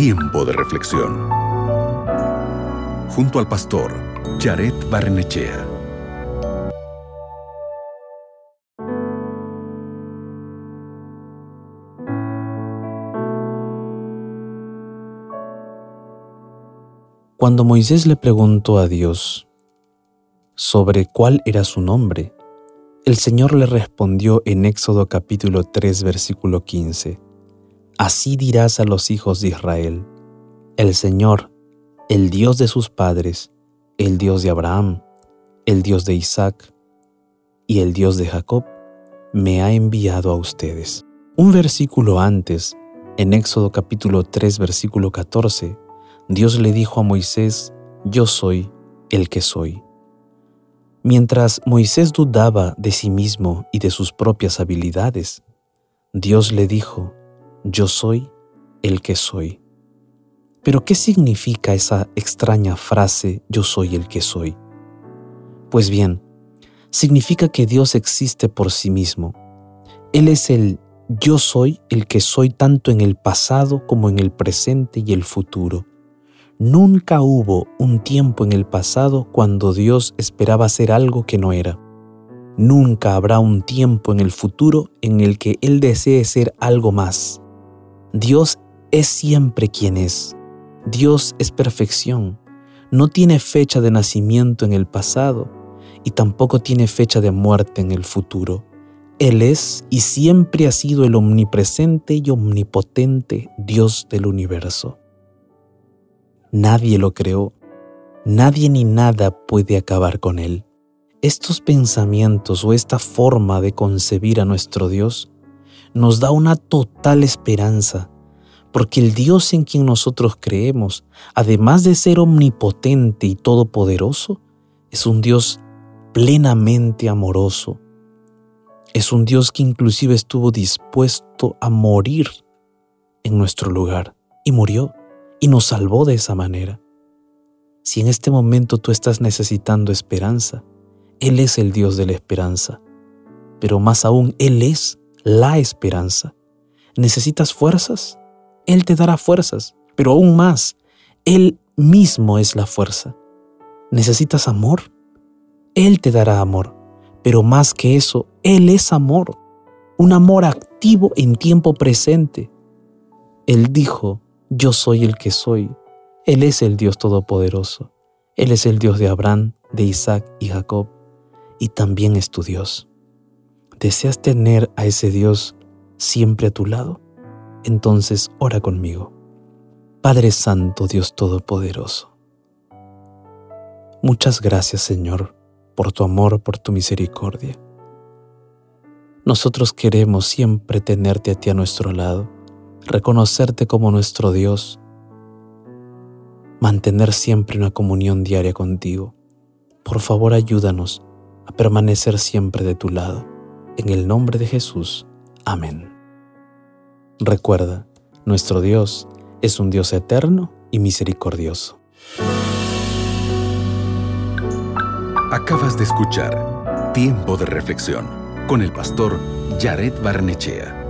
Tiempo de reflexión. Junto al pastor Jared Barnechea. Cuando Moisés le preguntó a Dios sobre cuál era su nombre, el Señor le respondió en Éxodo capítulo 3 versículo 15, Así dirás a los hijos de Israel, el Señor, el Dios de sus padres, el Dios de Abraham, el Dios de Isaac y el Dios de Jacob, me ha enviado a ustedes. Un versículo antes, en Éxodo capítulo 3 versículo 14, Dios le dijo a Moisés, yo soy el que soy. Mientras Moisés dudaba de sí mismo y de sus propias habilidades, Dios le dijo, yo soy el que soy. Pero ¿qué significa esa extraña frase, yo soy el que soy? Pues bien, significa que Dios existe por sí mismo. Él es el yo soy el que soy tanto en el pasado como en el presente y el futuro. Nunca hubo un tiempo en el pasado cuando Dios esperaba hacer algo que no era. Nunca habrá un tiempo en el futuro en el que Él desee ser algo más. Dios es siempre quien es. Dios es perfección. No tiene fecha de nacimiento en el pasado y tampoco tiene fecha de muerte en el futuro. Él es y siempre ha sido el omnipresente y omnipotente Dios del universo. Nadie lo creó. Nadie ni nada puede acabar con él. Estos pensamientos o esta forma de concebir a nuestro Dios nos da una total esperanza, porque el Dios en quien nosotros creemos, además de ser omnipotente y todopoderoso, es un Dios plenamente amoroso. Es un Dios que inclusive estuvo dispuesto a morir en nuestro lugar y murió y nos salvó de esa manera. Si en este momento tú estás necesitando esperanza, Él es el Dios de la esperanza, pero más aún Él es la esperanza. ¿Necesitas fuerzas? Él te dará fuerzas, pero aún más, Él mismo es la fuerza. ¿Necesitas amor? Él te dará amor, pero más que eso, Él es amor, un amor activo en tiempo presente. Él dijo, yo soy el que soy. Él es el Dios Todopoderoso. Él es el Dios de Abraham, de Isaac y Jacob, y también es tu Dios. ¿Deseas tener a ese Dios siempre a tu lado? Entonces ora conmigo. Padre Santo, Dios Todopoderoso. Muchas gracias, Señor, por tu amor, por tu misericordia. Nosotros queremos siempre tenerte a ti a nuestro lado reconocerte como nuestro Dios, mantener siempre una comunión diaria contigo. Por favor, ayúdanos a permanecer siempre de tu lado. En el nombre de Jesús. Amén. Recuerda, nuestro Dios es un Dios eterno y misericordioso. Acabas de escuchar Tiempo de Reflexión con el pastor Jared Barnechea.